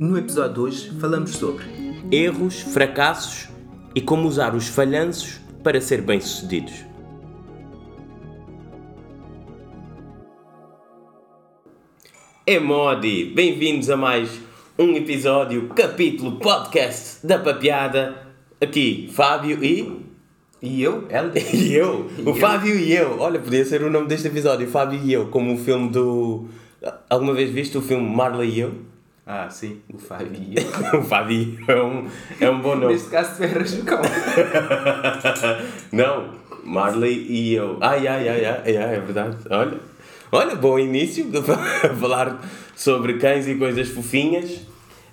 No episódio de hoje falamos sobre erros, fracassos e como usar os falhanços para ser bem-sucedidos. É Modi! Bem-vindos a mais um episódio, capítulo, podcast da Papiada. Aqui, Fábio e. E eu, Helder. E eu, E o eu. Fábio e eu. Olha, podia ser o nome deste episódio, Fábio e eu, como o filme do. Alguma vez viste o filme Marley e eu? Ah, sim, o eu. o eu é um, é um bom nome. Neste caso, tu erras o cão. Não, Marley e eu. Ai, ai, ai, ai, ai, é verdade. Olha, olha, bom início de falar sobre cães e coisas fofinhas.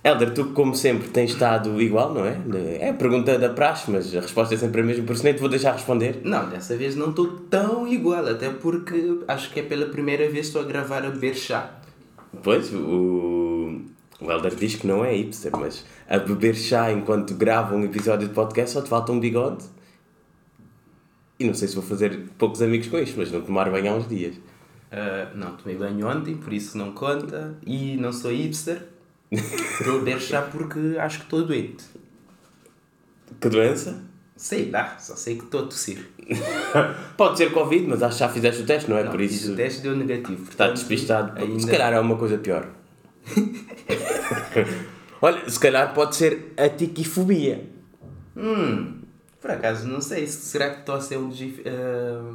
Helder, tu como sempre tens estado igual, não é? É a pergunta da praxe, mas a resposta é sempre a mesma, por isso nem te vou deixar responder. Não, dessa vez não estou tão igual, até porque acho que é pela primeira vez que estou a gravar a beber chá. Pois, o, o Helder diz que não é hipster, mas a beber chá enquanto grava um episódio de podcast só te falta um bigode. E não sei se vou fazer poucos amigos com isto, mas não tomar bem há uns dias. Ah, não, tomei banho ontem, por isso não conta. E não sou hipster. Estou a beber chá porque acho que estou doente. Que doença? Sei lá, só sei que estou a tossir. Pode ser Covid, mas acho que já fizeste o teste, não é? Não, Por isso O teste deu negativo. está despistado. Ainda... Se calhar é uma coisa pior. Olha, se calhar pode ser a tiquifobia. Hum, por acaso não sei. Será que tosse é um dos ah,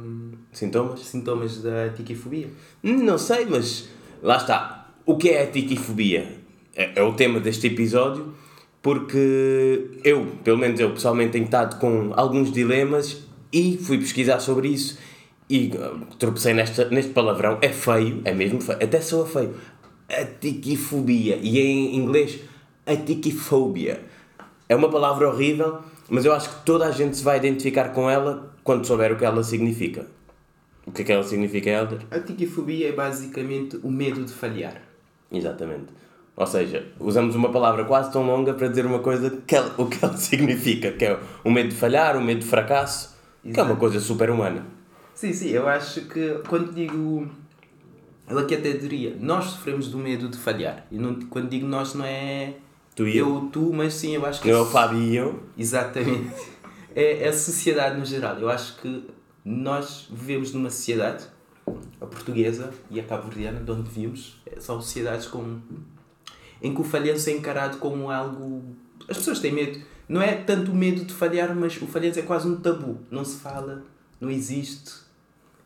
Sintomas? sintomas da tiquifobia? Hum, Não sei, mas lá está. O que é a tiquifobia? É, é o tema deste episódio, porque eu, pelo menos eu pessoalmente, tenho estado com alguns dilemas e fui pesquisar sobre isso e ah, tropecei nesta, neste palavrão. É feio, é mesmo feio, até soa feio. A tiquifobia. E em inglês, a tiquifobia. É uma palavra horrível, mas eu acho que toda a gente se vai identificar com ela quando souber o que ela significa. O que é que ela significa, Helder? A tiquifobia é basicamente o medo de falhar. Exatamente. Ou seja, usamos uma palavra quase tão longa para dizer uma coisa que ela, o que ela significa, que é o medo de falhar, o medo de fracasso, que é uma Exato. coisa super humana. Sim, sim, eu acho que quando digo. Ela que até diria, nós sofremos do medo de falhar. E não, quando digo nós não é Tu e eu. tu, mas sim, eu acho que. Não é o Fábio e eu. Exatamente. É, é a sociedade no geral. Eu acho que nós vivemos numa sociedade, a portuguesa e a cabo-verdiana, de onde vivemos, é, são sociedades com, em que o falhanço é encarado como algo. As pessoas têm medo. Não é tanto o medo de falhar, mas o falhanço é quase um tabu. Não se fala, não existe.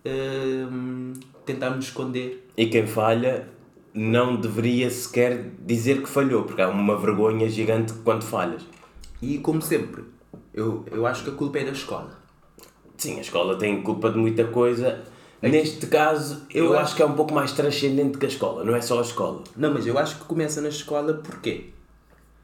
Hum, tentamos esconder. E quem falha não deveria sequer dizer que falhou, porque há uma vergonha gigante quando falhas. E como sempre, eu, eu acho que a culpa é da escola. Sim, a escola tem culpa de muita coisa. Neste caso, eu, Eu acho acho- que é um pouco mais transcendente que a escola, não é só a escola. Não, mas eu acho que começa na escola porquê?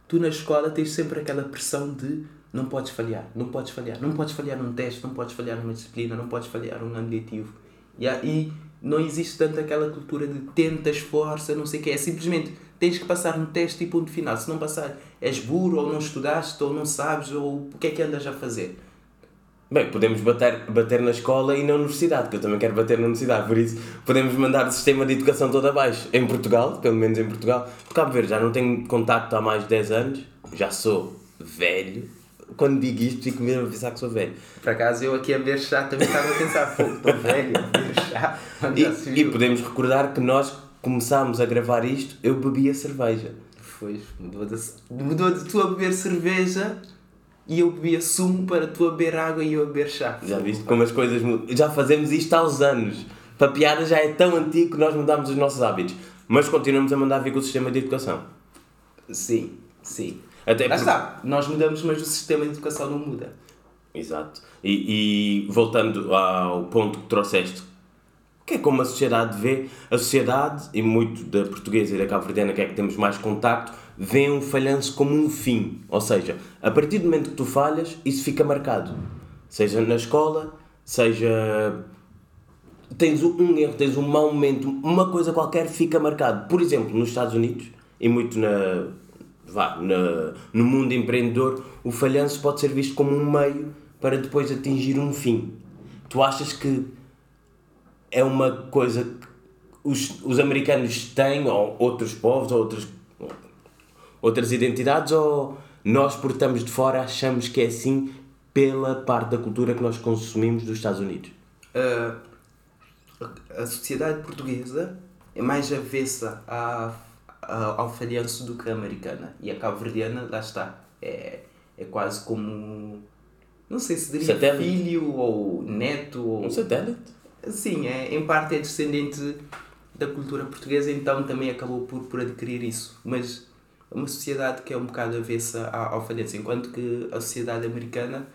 Tu na escola tens sempre aquela pressão de não podes falhar, não podes falhar, não podes falhar num teste, não podes falhar numa disciplina, não podes falhar num ano letivo. E aí não existe tanto aquela cultura de tenta, esforça, não sei o quê. É simplesmente tens que passar no teste e ponto final. Se não passar, és burro, ou não estudaste, ou não sabes, ou o que é que andas a fazer? Bem, podemos bater, bater na escola e na universidade, que eu também quero bater na universidade, por isso podemos mandar o sistema de educação todo abaixo. Em Portugal, pelo menos em Portugal. Por Cabo Verde já não tenho contacto há mais de 10 anos, já sou velho. Quando digo isto, fico mesmo a pensar que sou velho. Por acaso eu aqui a beber chá também estava a pensar, pô, estou velho, a beber chá. E, e podemos recordar que nós começámos a gravar isto, eu bebia cerveja. Foi, mudou de, mudou de tu a beber cerveja e eu bebia sumo para tu a beber água e eu a beber chá. Já viste como as coisas mudam? Já fazemos isto há uns anos. Para piada já é tão antigo que nós mudámos os nossos hábitos. Mas continuamos a mandar vir com o sistema de educação. Sim, sim. Até Lá está, nós mudamos, mas o sistema de educação não muda. Exato. E, e voltando ao ponto que trouxeste, que é como a sociedade vê, a sociedade, e muito da portuguesa e da cabo-verdiana, que é que temos mais contacto, vê um falhanço como um fim. Ou seja, a partir do momento que tu falhas, isso fica marcado. Seja na escola, seja. Tens um um erro, tens um mau momento, uma coisa qualquer fica marcado. Por exemplo, nos Estados Unidos, e muito na, vá, na, no mundo empreendedor, o falhanço pode ser visto como um meio para depois atingir um fim. Tu achas que é uma coisa que os, os americanos têm, ou outros povos, ou outras outras identidades ou nós, por estamos de fora, achamos que é assim pela parte da cultura que nós consumimos dos Estados Unidos? Uh, a sociedade portuguesa é mais avessa à, à, ao falhanço do que a americana. E a cabo-verdiana, lá está, é, é quase como. Não sei se diria satélite. filho ou neto. Ou... Um satélite? Sim, é, em parte é descendente da cultura portuguesa, então também acabou por, por adquirir isso. Mas é uma sociedade que é um bocado avessa ao falhanço, enquanto que a sociedade americana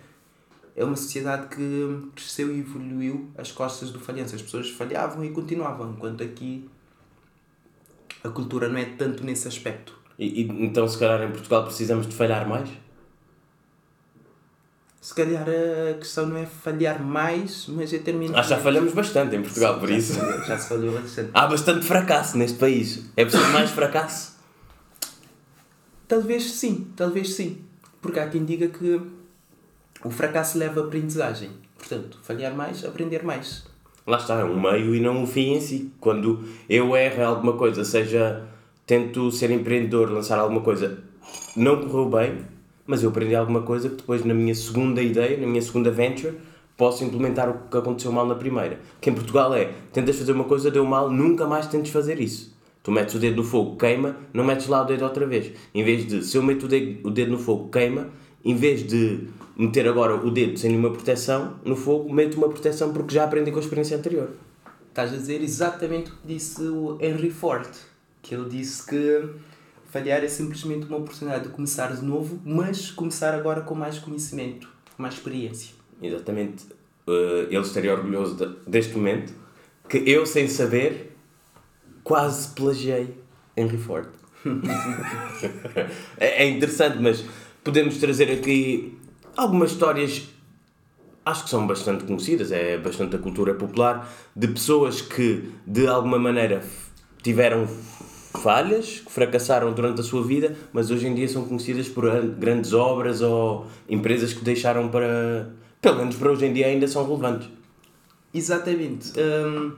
é uma sociedade que cresceu e evoluiu às costas do falhanço. As pessoas falhavam e continuavam, enquanto aqui a cultura não é tanto nesse aspecto. E, e então, se calhar, em Portugal precisamos de falhar mais? Se calhar a questão não é falhar mais, mas é terminar. Ah, já falhamos bastante em Portugal, Sim, por já isso. Se falhou, já se falhou bastante. Há bastante fracasso neste país. É preciso mais fracasso? Talvez sim, talvez sim. Porque há quem diga que o fracasso leva a aprendizagem. Portanto, falhar mais, aprender mais. Lá está, é um meio e não um fim em si. Quando eu erro alguma coisa, seja tento ser empreendedor, lançar alguma coisa, não correu bem, mas eu aprendi alguma coisa que depois na minha segunda ideia, na minha segunda venture, posso implementar o que aconteceu mal na primeira. Que em Portugal é, tentas fazer uma coisa, deu mal, nunca mais tentes fazer isso. Tu metes o dedo no fogo, queima, não metes lá o dedo outra vez. Em vez de, se eu meto o dedo, o dedo no fogo, queima, em vez de meter agora o dedo sem nenhuma proteção no fogo, meto uma proteção porque já aprendi com a experiência anterior. Estás a dizer exatamente o que disse o Henry Ford, que ele disse que falhar é simplesmente uma oportunidade de começar de novo, mas começar agora com mais conhecimento, com mais experiência. Exatamente. Uh, ele estaria orgulhoso de, deste momento que eu, sem saber, quase plagiei Henry Ford. é, é interessante, mas podemos trazer aqui algumas histórias acho que são bastante conhecidas, é bastante a cultura popular, de pessoas que de alguma maneira tiveram falhas, que fracassaram durante a sua vida, mas hoje em dia são conhecidas por grandes obras ou empresas que deixaram para. pelo menos para hoje em dia ainda são relevantes. Exatamente. Hum,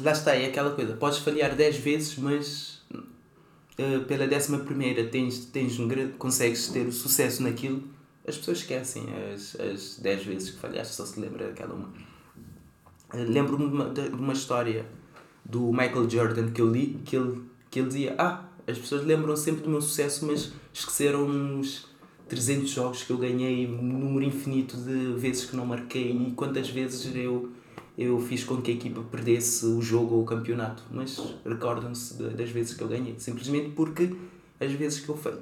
lá está, é aquela coisa, podes falhar 10 vezes, mas uh, pela décima primeira tens, tens um, consegues ter o sucesso naquilo as pessoas esquecem as, as 10 vezes que falhaste, só se lembra daquela uma. Eh, lembro-me de uma, de uma história do Michael Jordan que eu li, que ele, que ele dizia: Ah, as pessoas lembram sempre do meu sucesso, mas esqueceram uns 300 jogos que eu ganhei, um número infinito de vezes que não marquei e quantas vezes eu, eu fiz com que a equipa perdesse o jogo ou o campeonato. Mas recordam-se das vezes que eu ganhei, simplesmente porque as vezes que eu falhei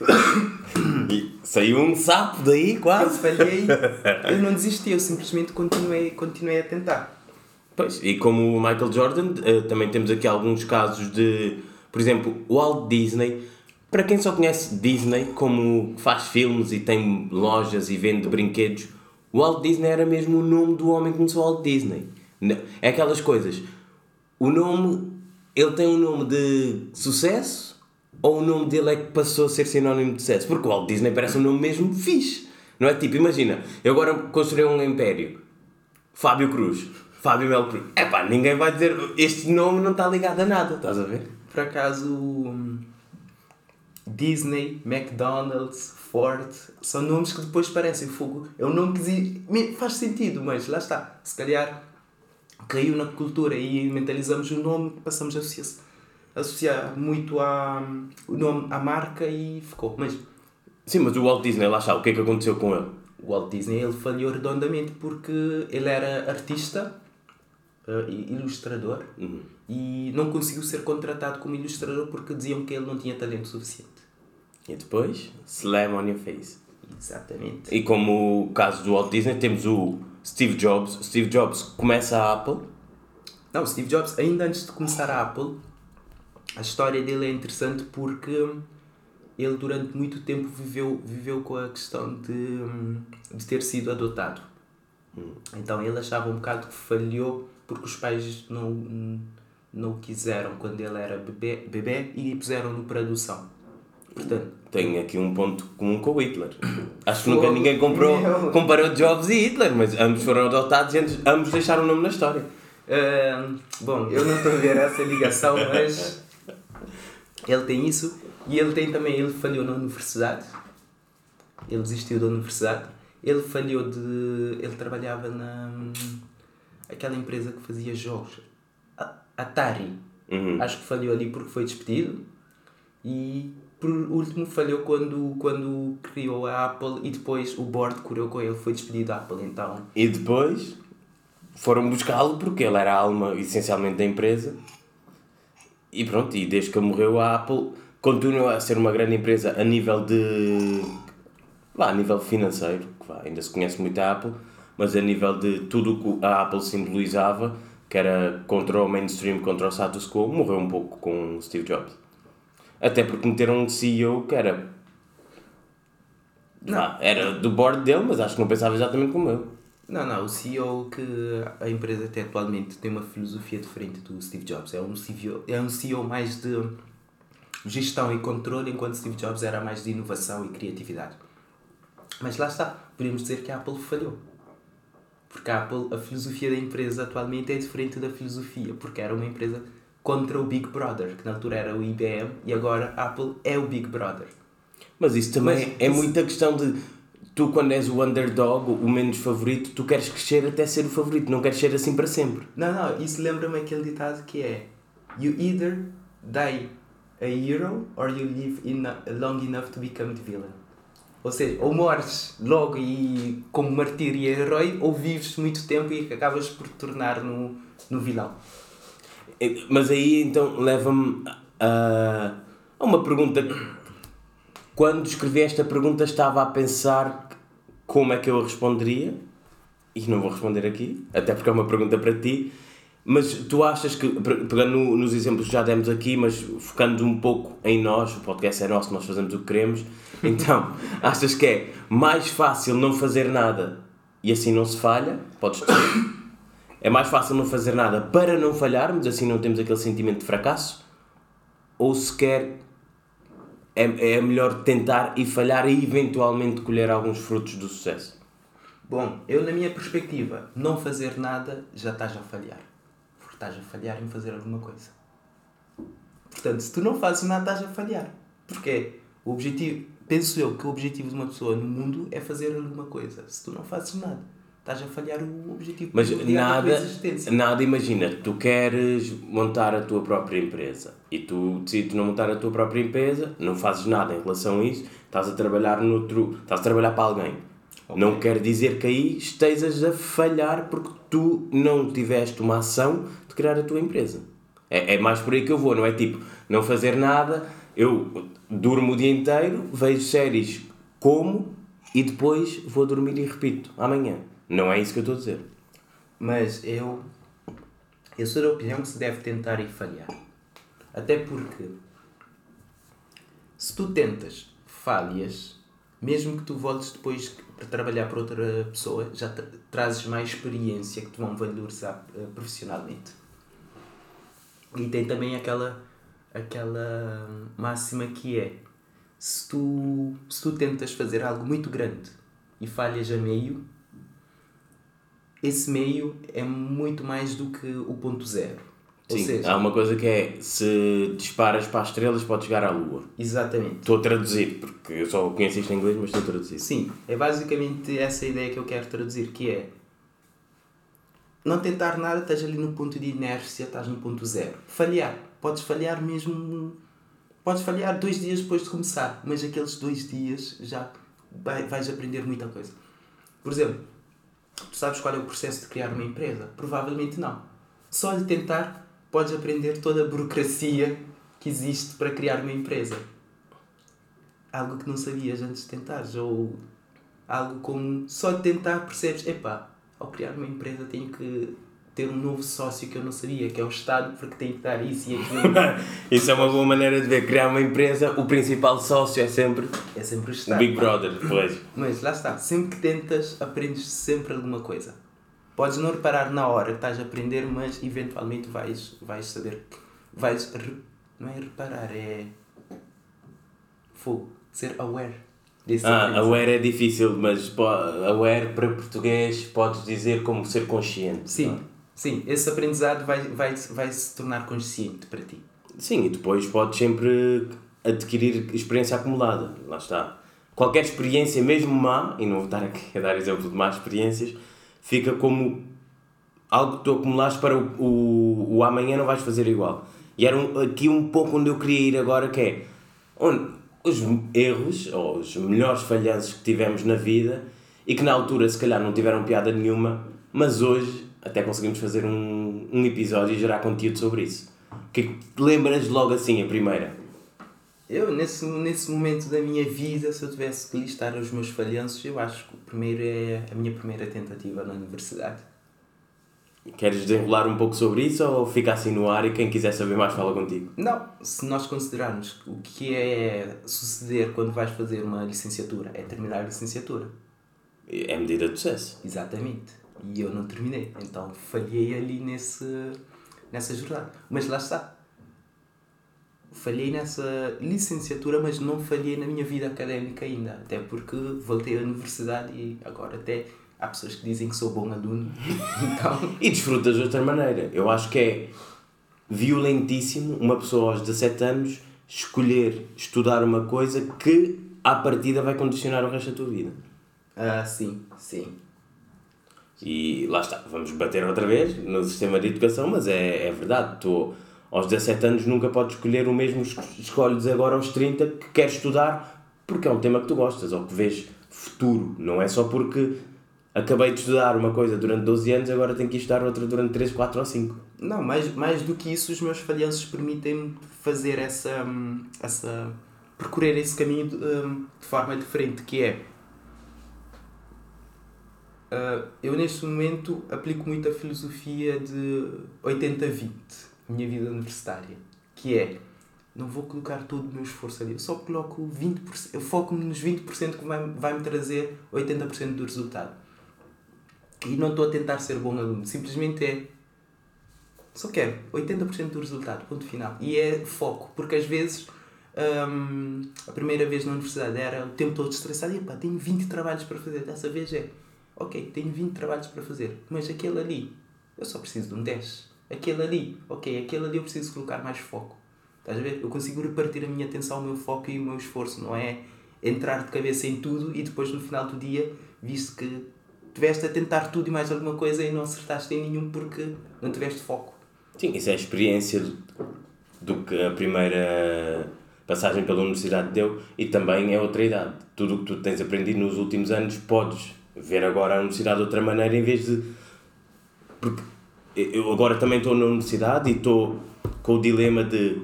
e saiu um sapo daí quase. Eu falhei, eu não desisti, eu simplesmente continuei, continuei a tentar. Pois, e como o Michael Jordan, eh, também temos aqui alguns casos de, por exemplo, o Walt Disney. Para quem só conhece Disney, como faz filmes e tem lojas e vende brinquedos, o Walt Disney era mesmo o nome do homem que começou o Walt Disney. É aquelas coisas. O nome, ele tem um nome de sucesso, ou o nome dele é que passou a ser sinónimo de sucesso? Porque o Walt Disney parece um nome mesmo fixe. Não é? Tipo, imagina, eu agora construí um império. Fábio Cruz. Fábio Melo Cruz. É pá, ninguém vai dizer. Este nome não está ligado a nada, estás a ver? Por acaso. Disney, McDonald's, Ford, são nomes que depois parecem fogo. É um nome que faz sentido, mas lá está. Se calhar caiu na cultura e mentalizamos o nome, passamos a associar associar muito à, o nome à marca e ficou. Mas, Sim, mas o Walt Disney, lá está, o que é que aconteceu com ele? O Walt Disney ele falhou redondamente porque ele era artista, uh, ilustrador, uhum. e não conseguiu ser contratado como ilustrador porque diziam que ele não tinha talento suficiente. E depois, slam on your face. Exatamente. E como o caso do Walt Disney, temos o Steve Jobs. Steve Jobs começa a Apple. Não, Steve Jobs, ainda antes de começar a Apple, a história dele é interessante porque ele durante muito tempo viveu, viveu com a questão de, de ter sido adotado. Então ele achava um bocado que falhou porque os pais não, não o quiseram quando ele era bebê, bebê e puseram-no para adoção. Portanto, Tenho aqui um ponto comum com o Hitler. Acho que nunca ninguém comprou, comparou Jobs e Hitler, mas ambos foram adotados e ambos deixaram o nome na história. Uh, bom, eu não estou a ver essa ligação, mas ele tem isso. E ele tem também, ele falhou na universidade. Ele desistiu da universidade. Ele falhou de. Ele trabalhava na. aquela empresa que fazia jogos. Atari. Uhum. Acho que falhou ali porque foi despedido. E por último falhou quando, quando criou a Apple e depois o board correu com ele, foi despedido da Apple. Então, E depois foram buscá-lo porque ele era a alma essencialmente da empresa. E pronto, e desde que morreu a Apple continua a ser uma grande empresa a nível de. Vá, a nível financeiro, vá, ainda se conhece muito a Apple, mas a nível de tudo o que a Apple simbolizava, que era contra o mainstream, contra o status quo, morreu um pouco com Steve Jobs. Até porque meteram um CEO que era. Vá, era do board dele, mas acho que não pensava exatamente como eu. Não, não, o CEO que a empresa tem atualmente tem uma filosofia diferente do Steve Jobs. É um CEO, é um CEO mais de gestão e controle, enquanto Steve Jobs era mais de inovação e criatividade. Mas lá está, podemos dizer que a Apple falhou. Porque a Apple, a filosofia da empresa atualmente é diferente da filosofia, porque era uma empresa contra o Big Brother, que na altura era o IBM, e agora a Apple é o Big Brother. Mas isso também Mas é isso- muita questão de tu, quando és o underdog, o menos favorito, tu queres crescer até ser o favorito, não queres ser assim para sempre. Não, não, isso lembra-me aquele ditado que é You either die a hero or you live in long enough to become the villain. Ou seja, ou morres logo e como martírio e herói, ou vives muito tempo e acabas por te tornar no, no vilão. E- Mas aí então leva-me a, a uma pergunta. Quando escrevi esta pergunta, estava a pensar como é que eu responderia, e não vou responder aqui, até porque é uma pergunta para ti. Mas tu achas que, pe- pegando no- nos exemplos que já demos aqui, mas focando um pouco em nós, o podcast é nosso, nós fazemos o que queremos, então achas que é mais fácil não fazer nada e assim não se falha? Podes dizer. É mais fácil não fazer nada para não falharmos, assim não temos aquele sentimento de fracasso? Ou sequer é, é melhor tentar e falhar e eventualmente colher alguns frutos do sucesso? Bom, eu na minha perspectiva, não fazer nada já estás a falhar. Porque estás a falhar em fazer alguma coisa. Portanto, se tu não fazes nada, estás a falhar. Porquê? O objetivo, penso eu que o objetivo de uma pessoa no mundo é fazer alguma coisa. Se tu não fazes nada, estás a falhar o objetivo Mas nada, nada imagina, tu queres montar a tua própria empresa e tu decides não montar a tua própria empresa, não fazes nada em relação a isso, estás a trabalhar noutro, estás a trabalhar para alguém. Não quer dizer que aí estejas a falhar porque tu não tiveste uma ação de criar a tua empresa. É, é mais por aí que eu vou, não é tipo, não fazer nada, eu durmo o dia inteiro, vejo séries, como e depois vou dormir e repito amanhã. Não é isso que eu estou a dizer. Mas eu, eu sou da opinião que se deve tentar e falhar. Até porque se tu tentas, falhas, mesmo que tu voltes depois para trabalhar para outra pessoa, já tra- trazes mais experiência que te vão valorizar eh, profissionalmente. E tem também aquela, aquela máxima que é se tu, se tu tentas fazer algo muito grande e falhas a meio, esse meio é muito mais do que o ponto zero. Ou Sim, seja, há uma coisa que é se disparas para as estrelas podes chegar à lua. exatamente. Estou a traduzir, porque eu só conheço isto em inglês, mas estou a traduzir. Sim, é basicamente essa ideia que eu quero traduzir, que é não tentar nada, estás ali no ponto de inércia, estás no ponto zero. Falhar, podes falhar mesmo, podes falhar dois dias depois de começar, mas aqueles dois dias já vai- vais aprender muita coisa. Por exemplo, tu sabes qual é o processo de criar uma empresa? Provavelmente não. Só de tentar podes aprender toda a burocracia que existe para criar uma empresa algo que não sabias antes de tentares, ou algo como só de tentar percebes, epá, ao criar uma empresa tenho que ter um novo sócio que eu não sabia, que é o Estado, porque tem que dar isso e aquilo. Isso é uma boa maneira de ver. Criar uma empresa, o principal sócio é sempre é sempre o o Estado. Big pá. Brother. Depois. Mas lá está, sempre que tentas, aprendes sempre alguma coisa. Podes não reparar na hora que estás a aprender, mas eventualmente vais, vais saber, que- vais, re- não é reparar, é fogo, ser aware desse Ah, aware é difícil, mas aware para português podes dizer como ser consciente. Sim, não é? Sim, esse aprendizado vai, vai, vai se tornar consciente para ti. Sim, e depois podes sempre adquirir experiência acumulada. Lá está. Qualquer experiência, mesmo má, e não vou estar aqui a dar exemplo de más experiências, fica como algo que tu acumulaste para o, o, o amanhã não vais fazer igual. E era um, aqui um pouco onde eu queria ir agora, que é onde os erros, ou os melhores falhanços que tivemos na vida, e que na altura se calhar não tiveram piada nenhuma, mas hoje até conseguimos fazer um, um episódio e gerar conteúdo sobre isso. O que é que te lembras logo assim, a primeira? Eu, nesse, nesse momento da minha vida, se eu tivesse que listar os meus falhanços, eu acho que o primeiro é a minha primeira tentativa na universidade. Queres desenrolar um pouco sobre isso ou fica assim no ar e quem quiser saber mais fala contigo? Não, se nós considerarmos o que é suceder quando vais fazer uma licenciatura, é terminar a licenciatura. É medida de sucesso. Exatamente. E eu não terminei, então falhei ali nesse, nessa jornada. Mas lá está. Falhei nessa licenciatura, mas não falhei na minha vida académica ainda. Até porque voltei à universidade e agora até há pessoas que dizem que sou bom aluno. Então... e desfrutas de outra maneira. Eu acho que é violentíssimo uma pessoa aos 17 anos escolher estudar uma coisa que à partida vai condicionar o resto da tua vida. Ah, sim, sim. E lá está, vamos bater outra vez no sistema de educação, mas é, é verdade. Tu, aos 17 anos, nunca podes escolher o mesmo escolhes agora aos 30 que queres estudar porque é um tema que tu gostas ou que vês futuro. Não é só porque acabei de estudar uma coisa durante 12 anos, agora tenho que estudar outra durante 3, 4 ou 5. Não, mais, mais do que isso, os meus falhanços permitem-me fazer essa, essa. percorrer esse caminho de, de forma diferente, que é. Uh, eu neste momento aplico muito a filosofia de 80-20, minha vida universitária, que é não vou colocar todo o meu esforço ali, eu só coloco 20%, eu foco-me nos 20% que vai, vai me trazer 80% do resultado. E não estou a tentar ser bom aluno, simplesmente é. Só quero 80% do resultado, ponto final. E é foco, porque às vezes hum, a primeira vez na universidade era o tempo todo estressado e pá, tenho 20 trabalhos para fazer. Dessa vez é, ok, tenho 20 trabalhos para fazer, mas aquele ali, eu só preciso de um 10. Aquele ali, ok, aquele ali eu preciso colocar mais foco. Estás a ver? Eu consigo repartir a minha atenção, o meu foco e o meu esforço, não é entrar de cabeça em tudo e depois no final do dia, visto que tiveste a tentar tudo e mais alguma coisa e não acertaste em nenhum porque não tiveste foco. Sim, isso é a experiência do, que a primeira passagem pela universidade deu e também é outra idade. Tudo o que tu tens aprendido nos últimos anos podes ver agora a universidade de outra maneira em vez de. Porque eu agora também estou na universidade e estou com o dilema de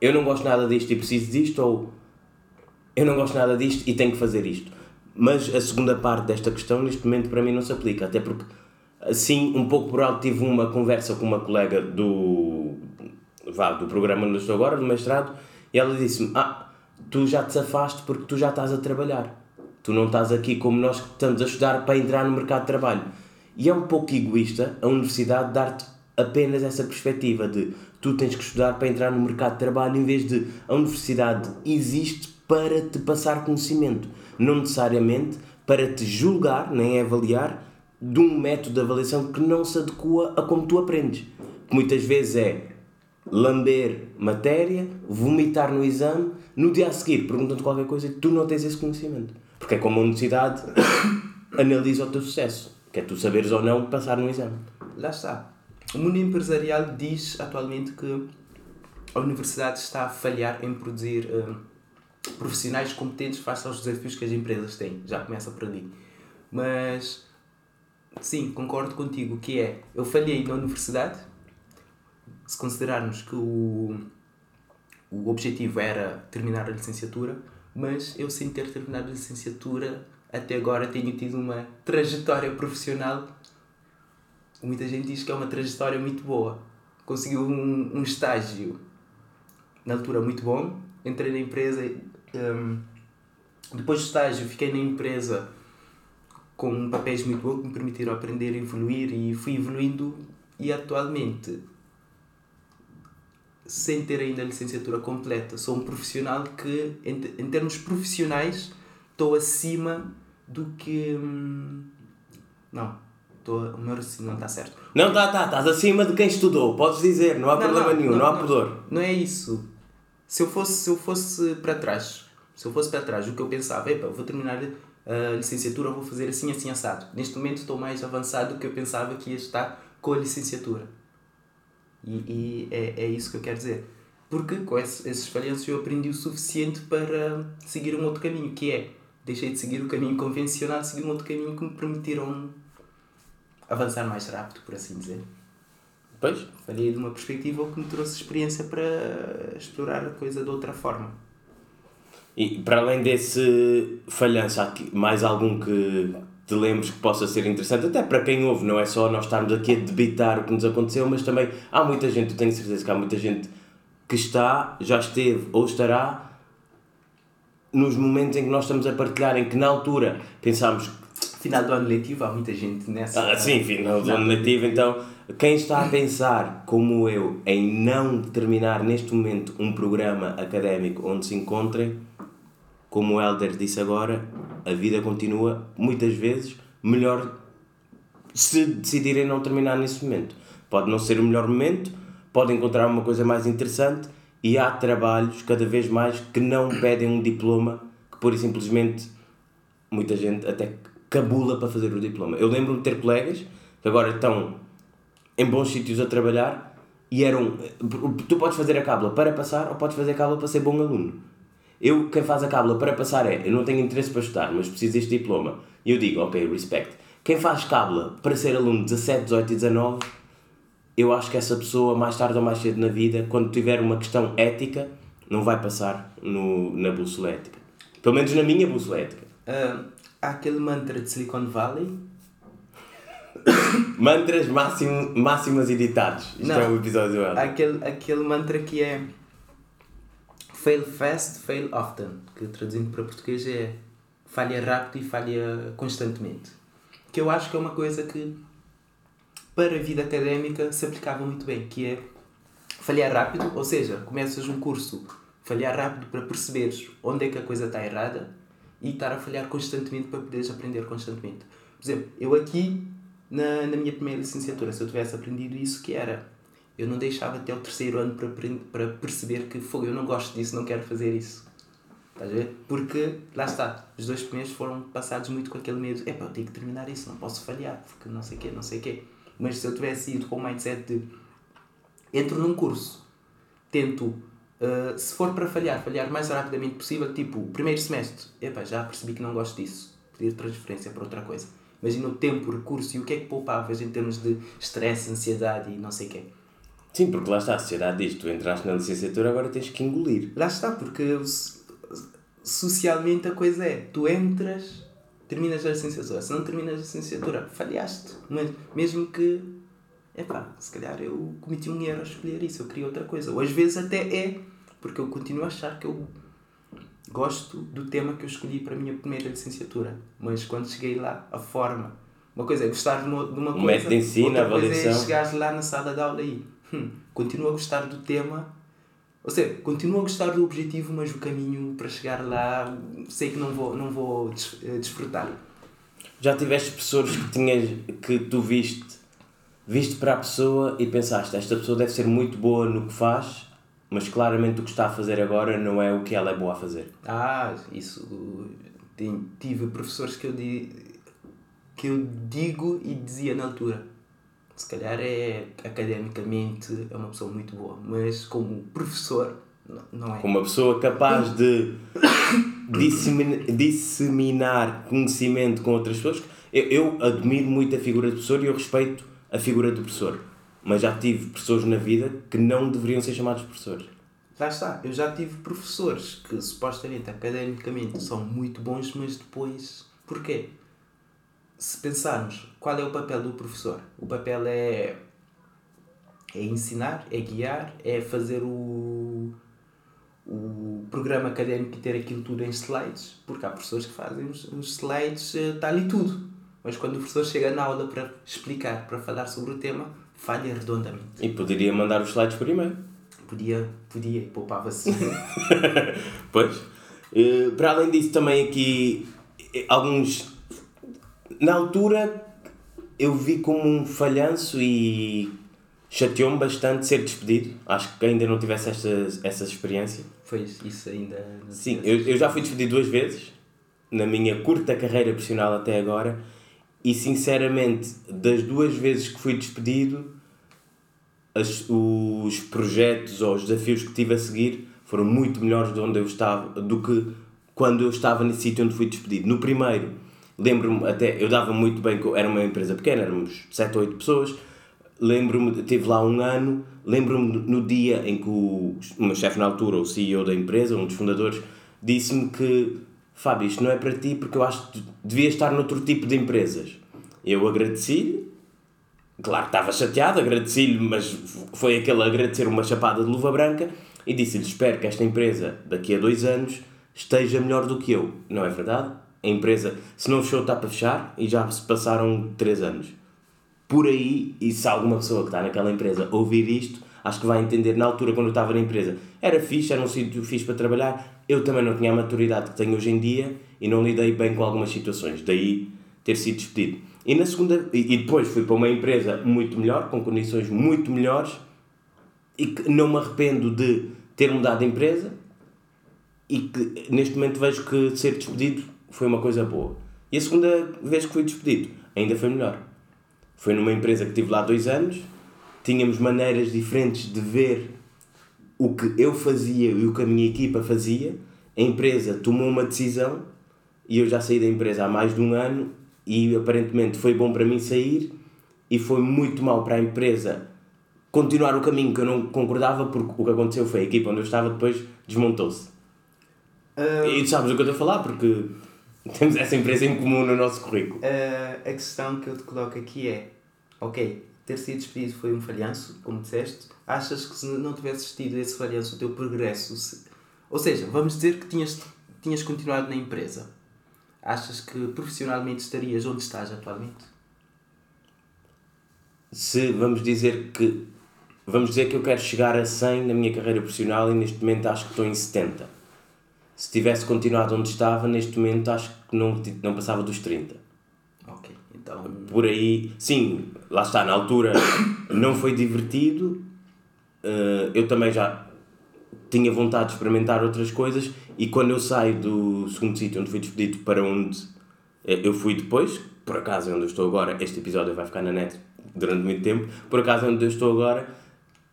eu não gosto nada disto e preciso disto ou eu não gosto nada disto e tenho que fazer isto. Mas a segunda parte desta questão, neste momento, para mim não se aplica. Até porque, assim, um pouco por alto, tive uma conversa com uma colega do, vá, do programa onde estou agora, do mestrado, e ela disse-me: Ah, tu já te safaste porque tu já estás a trabalhar. Tu não estás aqui como nós que estamos a estudar para entrar no mercado de trabalho. E é um pouco egoísta a universidade dar-te apenas essa perspectiva de tu tens que estudar para entrar no mercado de trabalho, em vez de a universidade existe para te passar conhecimento não necessariamente para te julgar, nem avaliar, de um método de avaliação que não se adequa a como tu aprendes. Que muitas vezes é lamber matéria, vomitar no exame, no dia a seguir perguntam-te qualquer coisa e tu não tens esse conhecimento. Porque é como a universidade analisa o teu sucesso, que é tu saberes ou não passar no exame. Lá está. O mundo empresarial diz atualmente que a universidade está a falhar em produzir uh, profissionais competentes face aos desafios que as empresas têm. Já começa por ali. Mas, sim, concordo contigo que é, eu falhei na universidade, se considerarmos que o, o objetivo era terminar a licenciatura, mas eu sem ter terminado a licenciatura, até agora tenho tido uma trajetória profissional, muita gente diz que é uma trajetória muito boa. Consegui um, um estágio na altura muito bom, entrei na empresa um, depois do estágio, fiquei na empresa com papéis muito bons que me permitiram aprender, evoluir e fui evoluindo. E atualmente sem ter ainda a licenciatura completa, sou um profissional que em, em termos profissionais estou acima do que hum, não, estou, o meu raciocínio não está certo. Não, está, está, estás acima de quem estudou, podes dizer, não há não, problema não, nenhum, não, não há pudor. Não é isso se eu fosse, se eu fosse para trás, se eu fosse para trás, o que eu pensava, epa, vou terminar a licenciatura, vou fazer assim, assim, assado. Neste momento estou mais avançado do que eu pensava que ia estar com a licenciatura. E, e é, é isso que eu quero dizer. Porque com esses falhanços eu aprendi o suficiente para seguir um outro caminho, que é deixei de seguir o caminho convencional, seguir um outro caminho que me permitiram avançar mais rápido, por assim dizer. Pois. Falhei de uma perspectiva que me trouxe experiência para explorar a coisa de outra forma. E para além desse falhanço, há mais algum que te lembres que possa ser interessante? Até para quem ouve, não é só nós estarmos aqui a debitar o que nos aconteceu, mas também há muita gente, eu tenho certeza que há muita gente que está, já esteve ou estará nos momentos em que nós estamos a partilhar, em que na altura pensámos. Final do ano letivo, há muita gente nessa. Ah, sim, final do ano letivo, então quem está a pensar, como eu, em não terminar neste momento um programa académico onde se encontrem, como o Helder disse agora, a vida continua, muitas vezes, melhor se decidirem não terminar nesse momento. Pode não ser o melhor momento, pode encontrar uma coisa mais interessante e há trabalhos cada vez mais que não pedem um diploma, que por e simplesmente muita gente até cabula para fazer o diploma. Eu lembro-me de ter colegas que agora estão em bons sítios a trabalhar e eram. Tu podes fazer a cábula para passar ou podes fazer a cábula para ser bom aluno. Eu, quem faz a cábula para passar é, eu não tenho interesse para estudar, mas preciso deste diploma. E eu digo, ok, respect. Quem faz cábula para ser aluno 17, 18 e 19, eu acho que essa pessoa, mais tarde ou mais cedo na vida, quando tiver uma questão ética, não vai passar no, na bússola ética. Pelo menos na minha bússola ética. Uh, há aquele mantra de Silicon Valley. Mantras máximo, máximas editados. Isto não, é o episódio há aquele, aquele mantra que é Fail fast, fail often, que traduzindo para português é falha rápido e falha constantemente. Que eu acho que é uma coisa que para a vida académica se aplicava muito bem, que é falhar rápido, ou seja, começas um curso, falhar rápido para perceberes onde é que a coisa está errada e estar a falhar constantemente para poderes aprender constantemente. Por exemplo, eu aqui na, na minha primeira licenciatura, se eu tivesse aprendido isso, que era eu não deixava até o terceiro ano para, para perceber que foi, eu não gosto disso, não quero fazer isso. Estás a ver? Porque, lá está, os dois primeiros foram passados muito com aquele medo, é pá, eu tenho que terminar isso, não posso falhar, porque não sei o quê, não sei o quê. Mas se eu tivesse ido com o mindset de entro num curso, tento, uh, se for para falhar, falhar mais rapidamente possível, tipo, primeiro semestre, epá, já percebi que não gosto disso, pedir transferência para outra coisa. Imagina o tempo, o recurso e o que é que poupavas em termos de stress, ansiedade e não sei o quê. Sim, porque lá está, a sociedade diz, tu entraste na licenciatura, agora tens que engolir. Lá está, porque socialmente a coisa é, tu entras, terminas a licenciatura, se não terminas a licenciatura, falhaste. Mas mesmo que, é pá, se calhar eu cometi um erro a escolher isso, eu queria outra coisa. Ou às vezes até é, porque eu continuo a achar que eu gosto do tema que eu escolhi para a minha primeira licenciatura. Mas quando cheguei lá, a forma, uma coisa é gostar de uma, de uma coisa, de ensino, outra coisa é chegar lá na sala de aula e hum, continuo a gostar do tema, ou seja, continuo a gostar do objetivo, mas o caminho para chegar lá sei que não vou, não vou eh, desfrutar. Já tiveste pessoas que tinhas que tu viste, viste para a pessoa e pensaste, esta pessoa deve ser muito boa no que faz, mas claramente o que está a fazer agora não é o que ela é boa a fazer. Ah, isso tive professores que eu, di, que eu digo e dizia na altura se calhar é academicamente é uma pessoa muito boa, mas como professor não é. Como uma pessoa capaz de disseminar conhecimento com outras pessoas. Eu, eu admiro muito a figura do professor e eu respeito a figura do professor. Mas já tive professores na vida que não deveriam ser chamados professores. Lá está, eu já tive professores que supostamente academicamente são muito bons, mas depois. Porquê? Se pensarmos qual é o papel do professor, o papel é, é ensinar, é guiar, é fazer o, o programa académico e ter aquilo tudo em slides, porque há professores que fazem os, os slides, está eh, ali tudo. Mas quando o professor chega na aula para explicar, para falar sobre o tema, falha redondamente. E poderia mandar os slides por e-mail. Podia, podia, poupava-se. pois. Uh, para além disso, também aqui eh, alguns na altura eu vi como um falhanço e chateou-me bastante ser despedido. Acho que ainda não tivesse essa, essa experiência. Foi isso ainda. Sim, eu, eu já fui despedido duas vezes na minha curta carreira profissional até agora e sinceramente das duas vezes que fui despedido as, os projetos ou os desafios que tive a seguir foram muito melhores de onde eu estava do que quando eu estava nesse sítio onde fui despedido. No primeiro, lembro-me até, eu dava muito bem, era uma empresa pequena, éramos 7 ou 8 pessoas, lembro-me, tive lá um ano, lembro-me no dia em que o, o meu chefe na altura, o CEO da empresa, um dos fundadores, disse-me que Fábio, isto não é para ti porque eu acho que devia estar noutro tipo de empresas. Eu agradeci-lhe, claro que estava chateado, agradeci-lhe, mas foi aquele agradecer uma chapada de luva branca e disse-lhe: Espero que esta empresa, daqui a dois anos, esteja melhor do que eu. Não é verdade? A empresa, se não fechou, está para fechar e já se passaram três anos. Por aí, e se alguma pessoa que está naquela empresa ouvir isto, acho que vai entender. Na altura, quando eu estava na empresa, era fixe, era um sítio fixe para trabalhar. Eu também não tinha a maturidade que tenho hoje em dia e não lidei bem com algumas situações. Daí ter sido despedido. E, na segunda, e depois fui para uma empresa muito melhor, com condições muito melhores, e que não me arrependo de ter mudado de empresa e que neste momento vejo que ser despedido foi uma coisa boa. E a segunda vez que fui despedido ainda foi melhor. Foi numa empresa que tive lá dois anos, tínhamos maneiras diferentes de ver o que eu fazia e o que a minha equipa fazia. A empresa tomou uma decisão e eu já saí da empresa há mais de um ano e aparentemente foi bom para mim sair e foi muito mal para a empresa continuar o caminho que eu não concordava porque o que aconteceu foi a equipa onde eu estava depois desmontou-se. Uh, e tu sabes o que eu estou a falar porque temos essa empresa em comum no nosso currículo. Uh, a questão que eu te coloco aqui é, ok, ter sido despedido foi um falhanço, como disseste, achas que se não tivesses tido esse falhanço, o teu progresso, se... ou seja, vamos dizer que tinhas, tinhas continuado na empresa, achas que profissionalmente estarias onde estás atualmente? Se vamos dizer que vamos dizer que eu quero chegar a 100 na minha carreira profissional e neste momento acho que estou em 70. Se tivesse continuado onde estava, neste momento acho que não, não passava dos 30. Ok, então. Por aí, sim, lá está, na altura não foi divertido. Uh, eu também já tinha vontade de experimentar outras coisas e quando eu saio do segundo sítio onde fui despedido para onde eh, eu fui depois, por acaso é onde eu estou agora, este episódio vai ficar na net durante muito tempo, por acaso é onde eu estou agora,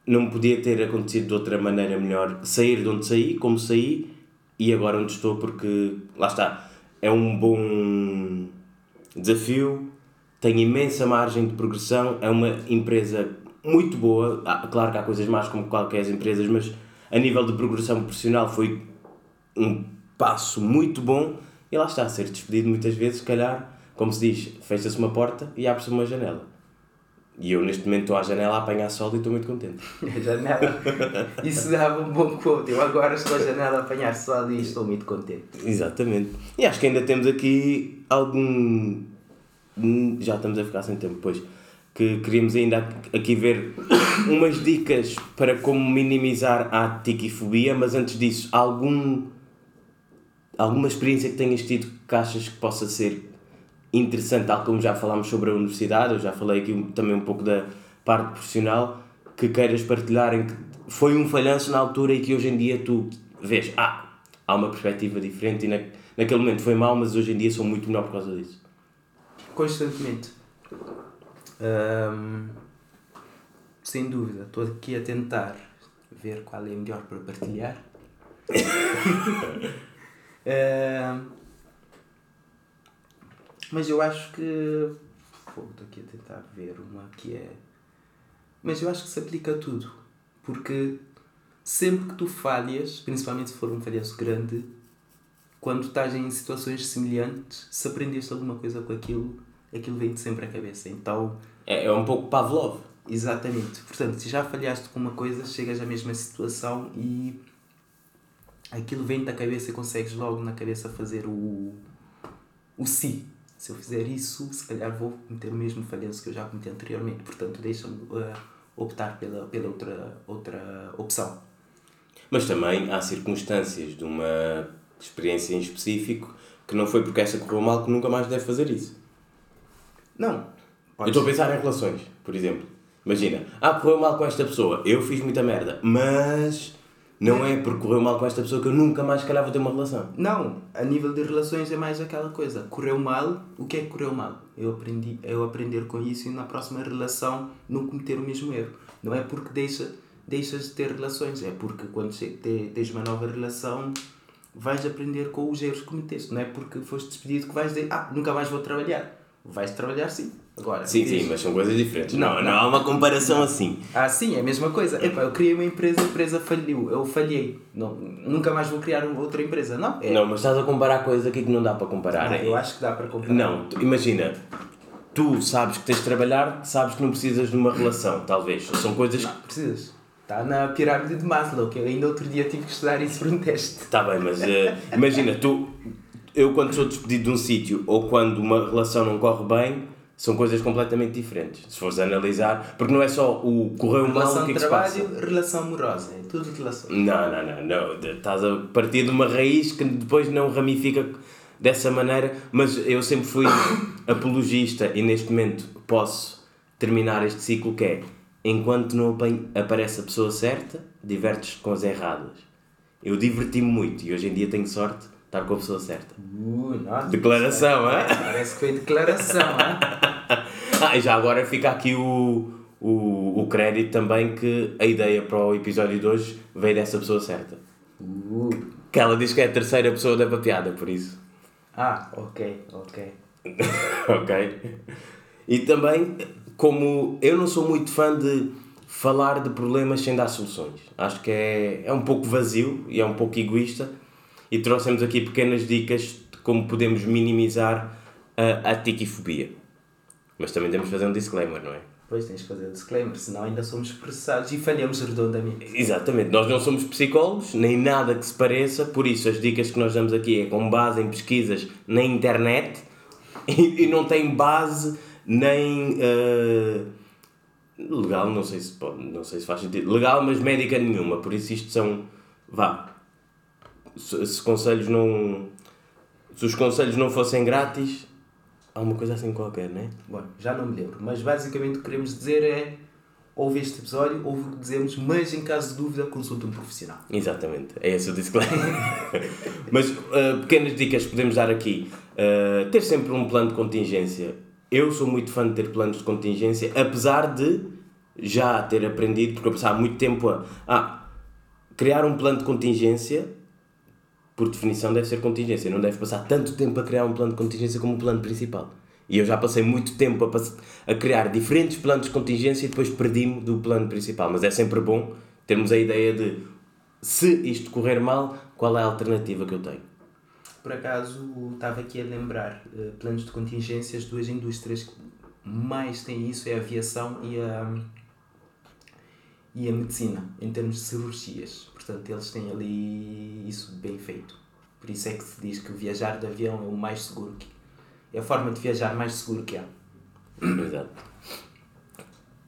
não podia ter acontecido de outra maneira melhor sair de onde saí, como saí, e agora onde estou, porque lá está, é um bom desafio, tem imensa margem de progressão, é uma empresa muito boa, claro que há coisas mais como qualquer empresas, mas a nível de progressão profissional foi um passo muito bom e lá está, a ser despedido muitas vezes, se calhar, como se diz, fecha-se uma porta e abre-se uma janela. E eu neste momento estou à janela a apanhar sol e estou muito contente. A janela. Isso dava um bom quote. Eu agora estou à janela a apanhar sol e estou muito contente. Exatamente. E acho que ainda temos aqui algum. Já estamos a ficar sem tempo, pois. Que queríamos ainda aqui ver umas dicas para como minimizar a tiquifobia, mas antes disso, algum. Alguma experiência que tenhas tido que achas que possa ser interessante, tal como já falámos sobre a universidade, eu já falei aqui também um pouco da parte profissional, que queiras partilhar em que foi um falhanço na altura e que hoje em dia tu vês, ah, há uma perspectiva diferente e na, naquele momento foi mal, mas hoje em dia sou muito melhor por causa disso. Constantemente. sem dúvida, estou aqui a tentar ver qual é melhor para partilhar. Mas eu acho que. Estou aqui a tentar ver uma que é. Mas eu acho que se aplica a tudo. Porque sempre que tu falhas, principalmente se for um falhanço grande, quando estás em situações semelhantes, se aprendeste alguma coisa com aquilo, aquilo vem-te sempre à cabeça. Então. É, é um pouco Pavlov. Exatamente. Portanto, se já falhaste com uma coisa, chegas à mesma situação e aquilo vem-te à cabeça e consegues logo na cabeça fazer o, o si se eu fizer isso, se calhar vou cometer o mesmo falhanço que eu já cometi anteriormente. Portanto, deixa-me uh, optar pela, pela outra, outra opção. Mas também há circunstâncias de uma experiência em específico que não foi porque essa correu mal que nunca mais deve fazer isso. Não. Eu estou a pensar em relações, por exemplo. Imagina, ah, correu mal com esta pessoa, eu fiz muita merda, mas Não é porque correu mal com esta pessoa que eu nunca mais, se calhar, vou ter uma relação. Não, a nível de relações é mais aquela coisa. Correu mal, o que é que correu mal? Eu aprendi eu aprender com isso e na próxima relação não cometer o mesmo erro. Não é porque deixa, deixas de ter relações, é porque quando tens uma nova relação vais aprender com os erros que cometeste. Não é porque foste despedido que vais dizer, ah, nunca mais vou trabalhar. Vais trabalhar sim. Agora, Sim, sim, mas são coisas diferentes. Não, Não, não, há uma comparação assim. Ah, sim, é a mesma coisa. Epá, eu criei uma empresa, a empresa faliu, eu falhei. Não, nunca mais vou criar outra empresa. Não, é. Não, mas estás a comparar coisas aqui que não dá para comparar. Ah, É- eu acho que dá para comparar. Não, tu- imagina, tu sabes que tens de trabalhar, sabes que não precisas de uma relação, talvez. São coisas que. Não, precisas. Está na pirâmide de Maslow, que eu ainda outro dia tive que estudar isso por um teste. Está bem, mas eh, imagina, tu. Eu quando sou despedido de um sítio ou quando uma relação não corre bem, são coisas completamente diferentes. Se fores analisar, porque não é só o correu mal, Relação o que é que se passa. trabalho, relação amorosa, é tudo relação. Não, não, não, não. Estás a partir de uma raiz que depois não ramifica dessa maneira, mas eu sempre fui apologista e neste momento posso terminar este ciclo que é enquanto não aparece a pessoa certa, divertes com as erradas. Eu diverti-me muito e hoje em dia tenho sorte de estar com a pessoa certa. Uh, nossa, Declaração, é? Parece que foi declaração, hein? Ah, e já agora fica aqui o, o, o crédito também que a ideia para o episódio de hoje veio dessa pessoa certa. Uh. Que ela diz que é a terceira pessoa da papiada, por isso. Ah, ok, ok. ok? E também, como eu não sou muito fã de falar de problemas sem dar soluções. Acho que é, é um pouco vazio e é um pouco egoísta. E trouxemos aqui pequenas dicas de como podemos minimizar a, a tiquifobia. Mas também temos de fazer um disclaimer, não é? Pois tens que fazer o disclaimer, senão ainda somos processados e falhamos redondamente. Exatamente, nós não somos psicólogos, nem nada que se pareça, por isso as dicas que nós damos aqui é com base em pesquisas na internet e, e não tem base nem eh, legal, não sei se pode, não sei se faz sentido, legal, mas médica nenhuma, por isso isto são, vá, se, se conselhos não, se os conselhos não fossem grátis, há uma coisa assim qualquer, não é? Bom, já não me lembro, mas basicamente o que queremos dizer é ouve este episódio, ouve o que dizemos, mas em caso de dúvida consulta um profissional. Exatamente, é esse o disclaimer. Mas uh, pequenas dicas que podemos dar aqui. Uh, ter sempre um plano de contingência. Eu sou muito fã de ter planos de contingência, apesar de já ter aprendido, porque eu passava muito tempo a. Ah, criar um plano de contingência, por definição, deve ser contingência. Não deve passar tanto tempo a criar um plano de contingência como o plano principal. E eu já passei muito tempo a, a criar diferentes planos de contingência e depois perdi-me do plano principal. Mas é sempre bom termos a ideia de se isto correr mal, qual é a alternativa que eu tenho. Por acaso, estava aqui a lembrar eh, planos de contingência, as duas indústrias que mais têm isso é a aviação e a, e a medicina, em termos de cirurgias. Portanto, eles têm ali isso bem feito. Por isso é que se diz que viajar de avião é o mais seguro que é a forma de viajar mais seguro que há. Exato.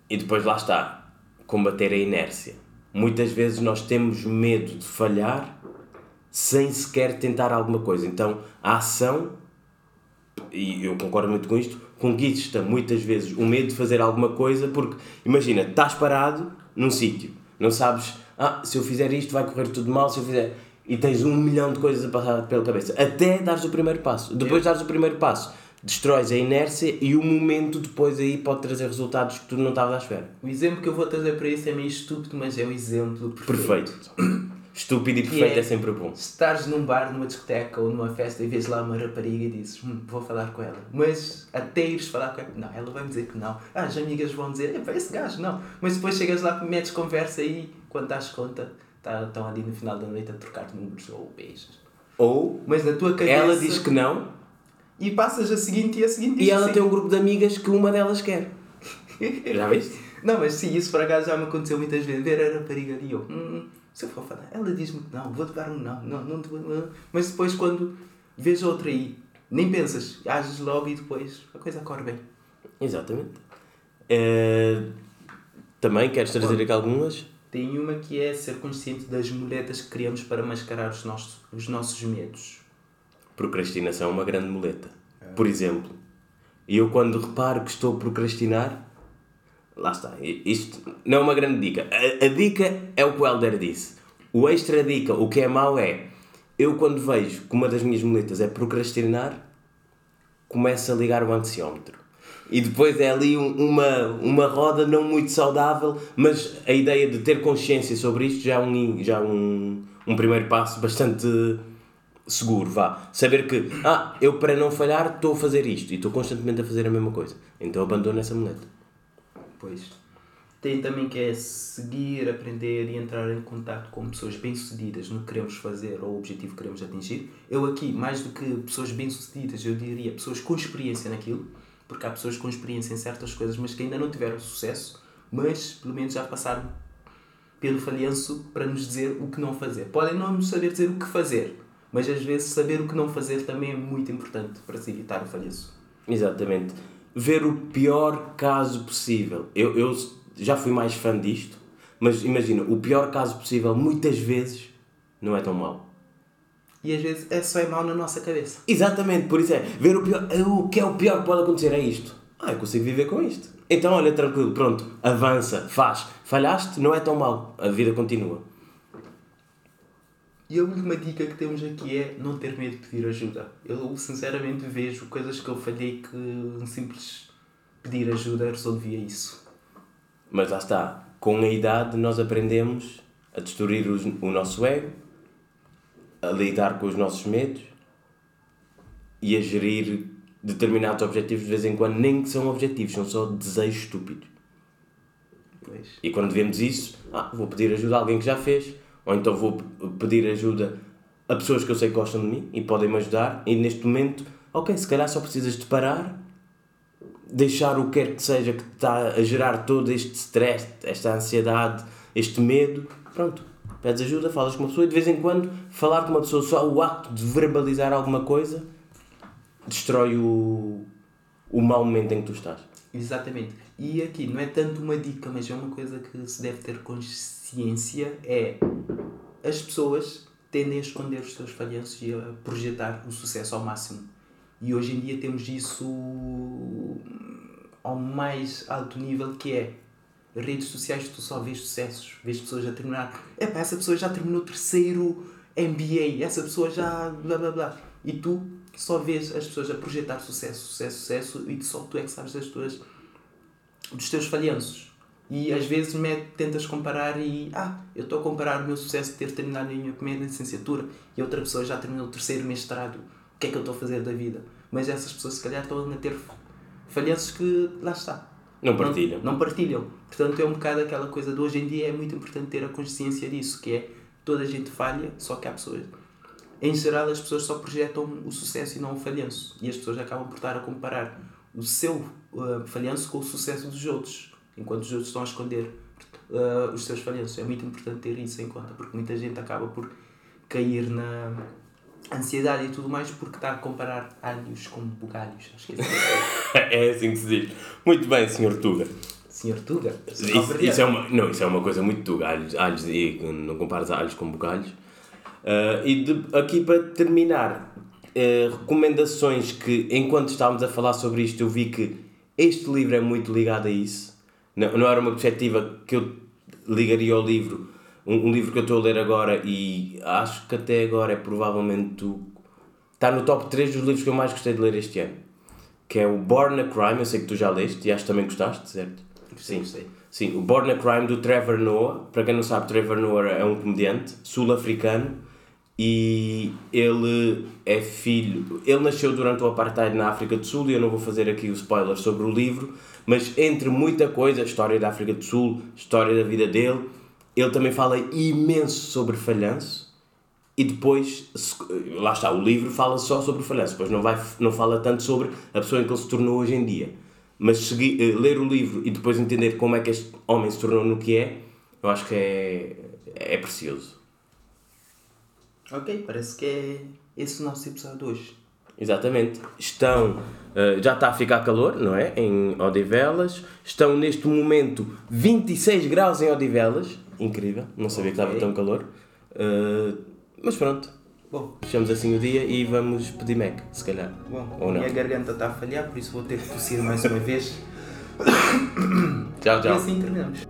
E depois lá está, combater a inércia. Muitas vezes nós temos medo de falhar sem sequer tentar alguma coisa. Então a ação, e eu concordo muito com isto, conquista muitas vezes o medo de fazer alguma coisa porque, imagina, estás parado num sítio, não sabes, ah, se eu fizer isto vai correr tudo mal, se eu fizer. E tens um milhão de coisas a passar pela cabeça, até dares o primeiro passo. Depois dares o primeiro passo, destróis a inércia e o momento depois aí pode trazer resultados que tu não estavas à espera. O exemplo que eu vou trazer para isso é meio estúpido, mas é o exemplo perfeito. Perfeito. Estúpido e perfeito é- é sempre bom. Se estás num bar, numa discoteca ou numa festa e vês lá uma rapariga e dizes hum, vou falar com ela, mas até ires falar com ela, não, ela vai me dizer que não. Ah, as amigas vão dizer, "Epá, esse gajo não. Mas depois chegas lá, metes conversa e quando dás conta, tá- estão ali no final da noite a trocar números ou beijos. Ou Mas na tua cabeça. ela diz que não E passas a seguinte e a seguinte e ela que tem um grupo de amigas que uma delas quer. Já viste? Não, mas sim, isso por acaso já me aconteceu muitas vezes. Ver a rapariga ali, eu, hum, se eu for falar, ela diz-me que não, vou-te dar um não, não, não te vou. não." Mas depois, quando vês outra aí, nem pensas, ages logo e depois a coisa corre bem. Exatamente. Eh, também queres trazer aqui algumas? Tem uma que é ser consciente das muletas que criamos para mascarar os nossos, os nossos medos. Procrastinação é uma grande muleta. Por exemplo, eu quando reparo que estou a procrastinar, lá está. Isto não é uma grande dica. A, a dica é o que o Helder disse. O extra dica, o que é mau é, eu quando vejo que uma das minhas muletas é procrastinar, começo a ligar o ansiómetro. E depois é ali um- uma, uma roda não muito saudável, mas a ideia de ter consciência sobre isto já é um, já é um, um primeiro passo bastante seguro, vá. Saber que, ah, eu para não falhar estou a fazer isto e estou constantemente a fazer a mesma coisa. Então abandono essa muleta. Pois. Tem também que é seguir, aprender e entrar em contato com pessoas bem-sucedidas no que queremos fazer ou o objetivo que queremos atingir. Eu aqui, mais do que pessoas bem-sucedidas, eu diria pessoas com experiência naquilo, porque há pessoas com experiência em certas coisas, mas que ainda não tiveram sucesso, mas pelo menos já passaram pelo falhanço para nos dizer o que não fazer. Podem não nos saber dizer o que fazer, mas às vezes saber o que não fazer também é muito importante para se evitar o falhanço. Exatamente. Ver o pior caso possível. Eu, eu já fui mais fã disto, mas imagina, o pior caso possível muitas vezes não é tão mau. E às vezes é só é mal na nossa cabeça. Exatamente, por isso é, ver o pior, o que é o pior que pode acontecer é isto. Ah, eu consigo viver com isto. Então olha, tranquilo, pronto, avança, faz. Falhaste, não é tão mal, a vida continua. E a última dica que temos aqui é não ter medo de pedir ajuda. Eu sinceramente vejo coisas que eu falhei que um simples pedir ajuda resolvia isso. Mas lá está, com a idade nós aprendemos a destruir os- o nosso ego, a lidar com os nossos medos e a gerir determinados objetivos de vez em quando, nem que são objetivos, são só desejos estúpidos. Pois. E quando vemos isso, ah, vou pedir ajuda a alguém que já fez, ou então vou pedir ajuda a pessoas que eu sei que gostam de mim e podem me ajudar, e neste momento, ok, se calhar só precisas de parar, deixar o que quer que seja que está a gerar todo este stress, esta ansiedade, este medo, pronto, pedes ajuda, falas com uma pessoa e de vez em quando falar com uma pessoa, só o acto de verbalizar alguma coisa destrói o, o mau momento em que tu estás. Exatamente. E aqui não é tanto uma dica, mas é uma coisa que se deve ter consciência é as pessoas tendem a esconder os seus falhanços e a projetar o sucesso ao máximo. E hoje em dia temos isso ao mais alto nível que é redes sociais tu só vês sucessos, vês pessoas a terminar. Epá, essa pessoa já terminou o terceiro MBA, essa pessoa já blá blá blá. E tu só vês as pessoas a projetar sucesso, sucesso, sucesso e só tu é que sabes das tuas dos teus falhanços. E às vezes me tentas comparar e ah, eu estou a comparar o meu sucesso de ter terminado a minha primeira licenciatura e outra pessoa já terminou o terceiro mestrado. O que é que eu estou a fazer da vida? Mas essas pessoas se calhar estão a ter falhanços que lá está. Não partilham. Não, não partilham. Portanto, é um bocado aquela coisa de hoje em dia é muito importante ter a consciência disso, que é toda a gente falha, só que há pessoas. Em geral, as pessoas só projetam o sucesso e não o falhanço. E as pessoas acabam por estar a comparar o seu uh, falhanço com o sucesso dos outros, enquanto os outros estão a esconder uh, os seus falhanços. É muito importante ter isso em conta, porque muita gente acaba por cair na ansiedade e tudo mais porque está a comparar alhos com bugalhos. Acho que é assim. é assim que se diz. Muito bem, Sr. Tuga. Senhor Tuga. Isso, isso é uma, não, isso é uma coisa muito tuga. Alhos, alhos e não compares alhos com bugalhos. Ah, e de- aqui para terminar, eh, recomendações que, enquanto estávamos a falar sobre isto, eu vi que este livro é muito ligado a isso. Não, não era uma perspectiva que eu ligaria ao livro, um, um livro que eu estou a ler agora e acho que até agora é provavelmente o, está no top 3 dos livros que eu mais gostei de ler este ano. Que é o Born a Crime, eu sei que tu já leste e acho que também gostaste, certo? Sim, sei. Sim, o Born a Crime do Trevor Noah. Para quem não sabe, Trevor Noah é um comediante sul-africano e ele é filho. Ele nasceu durante o Apartheid na África do Sul e eu não vou fazer aqui o spoiler sobre o livro, mas entre muita coisa, história da África do Sul, história da vida dele, ele também fala imenso sobre falhanço. E depois, lá está, o livro fala só sobre falhanço, depois não, vai, não fala tanto sobre a pessoa em que ele se tornou hoje em dia. Mas segui, eh, ler o livro e depois entender como é que este homem se tornou no que é, eu acho que é, é precioso. Ok, parece que é esse o nosso episódio de hoje. Exatamente. Estão, eh, já está a ficar calor, não é? Em Odivelas. Estão neste momento 26 graus em Odivelas. Incrível, não sabia que estava tão calor. Eh, mas pronto, Bom, fechamos assim o dia e vamos pedir Mac, se calhar. bom Ou não. minha garganta está a falhar, por isso vou ter que tossir mais uma vez. Tchau, E tchau. assim terminamos.